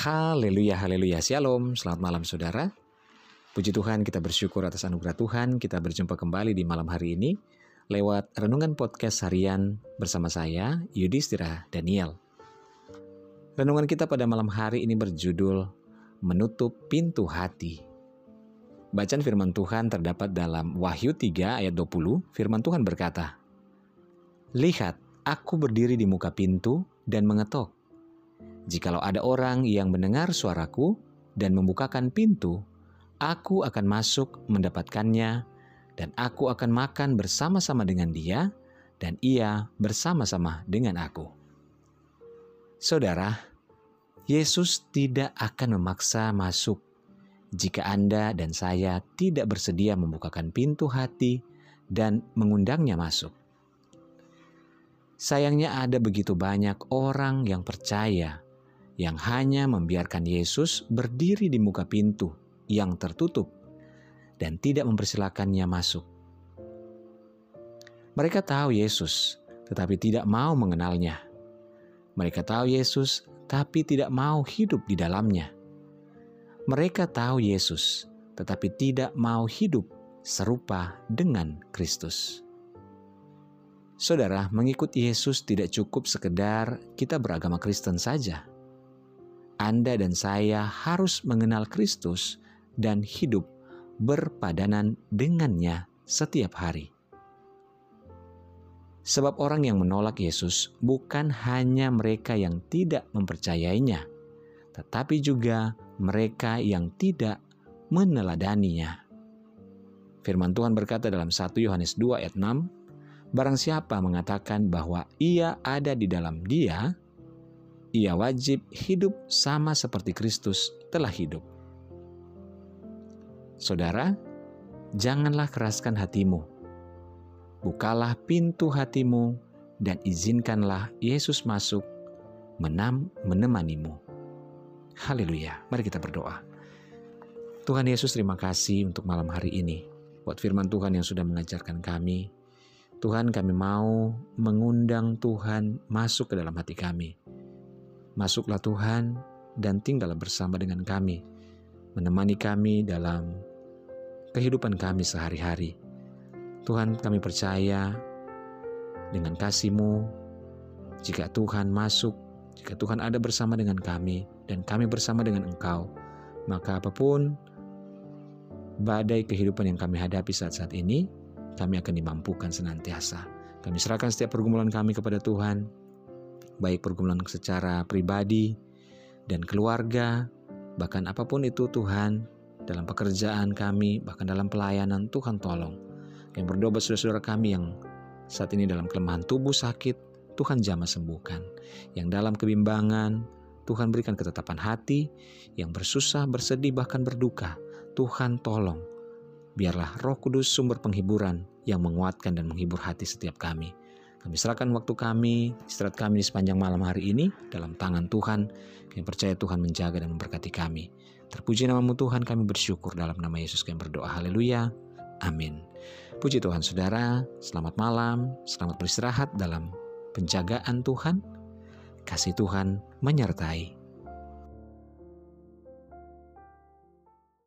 Haleluya, haleluya, shalom, selamat malam saudara. Puji Tuhan kita bersyukur atas anugerah Tuhan, kita berjumpa kembali di malam hari ini lewat Renungan Podcast Harian bersama saya, Yudhistira Daniel. Renungan kita pada malam hari ini berjudul Menutup Pintu Hati. Bacaan firman Tuhan terdapat dalam Wahyu 3 ayat 20, firman Tuhan berkata, Lihat, aku berdiri di muka pintu dan mengetok. Jikalau ada orang yang mendengar suaraku dan membukakan pintu, aku akan masuk mendapatkannya, dan aku akan makan bersama-sama dengan dia, dan ia bersama-sama dengan aku. Saudara, Yesus tidak akan memaksa masuk jika Anda dan saya tidak bersedia membukakan pintu hati dan mengundangnya masuk. Sayangnya, ada begitu banyak orang yang percaya yang hanya membiarkan Yesus berdiri di muka pintu yang tertutup dan tidak mempersilakannya masuk. Mereka tahu Yesus, tetapi tidak mau mengenalnya. Mereka tahu Yesus, tapi tidak mau hidup di dalamnya. Mereka tahu Yesus, tetapi tidak mau hidup serupa dengan Kristus. Saudara, mengikut Yesus tidak cukup sekedar kita beragama Kristen saja. Anda dan saya harus mengenal Kristus dan hidup berpadanan dengannya setiap hari. Sebab orang yang menolak Yesus bukan hanya mereka yang tidak mempercayainya, tetapi juga mereka yang tidak meneladaninya. Firman Tuhan berkata dalam 1 Yohanes 2 ayat 6, Barang siapa mengatakan bahwa ia ada di dalam dia, ia wajib hidup sama seperti Kristus telah hidup. Saudara, janganlah keraskan hatimu. Bukalah pintu hatimu dan izinkanlah Yesus masuk menam menemanimu. Haleluya. Mari kita berdoa. Tuhan Yesus terima kasih untuk malam hari ini. Buat firman Tuhan yang sudah mengajarkan kami. Tuhan kami mau mengundang Tuhan masuk ke dalam hati kami Masuklah Tuhan dan tinggallah bersama dengan kami, menemani kami dalam kehidupan kami sehari-hari. Tuhan kami percaya dengan kasih-Mu, jika Tuhan masuk, jika Tuhan ada bersama dengan kami, dan kami bersama dengan Engkau, maka apa pun badai kehidupan yang kami hadapi saat-saat ini, kami akan dimampukan senantiasa. Kami serahkan setiap pergumulan kami kepada Tuhan, baik pergumulan secara pribadi dan keluarga, bahkan apa pun itu Tuhan, dalam pekerjaan kami, bahkan dalam pelayanan, Tuhan tolong. Yang berdoa buat saudara-saudara kami yang saat ini dalam kelemahan tubuh sakit, Tuhan jamah sembuhkan. Yang dalam kebimbangan, Tuhan berikan ketetapan hati, yang bersusah, bersedih, bahkan berduka, Tuhan tolong. Biarlah roh kudus sumber penghiburan yang menguatkan dan menghibur hati setiap kami. Kami serahkan waktu kami, istirahat kami di sepanjang malam hari ini dalam tangan Tuhan. Kami percaya Tuhan menjaga dan memberkati kami. Terpuji namamu Tuhan, kami bersyukur dalam nama Yesus kami berdoa. Haleluya. Amin. Puji Tuhan saudara, selamat malam, selamat beristirahat dalam penjagaan Tuhan. Kasih Tuhan menyertai.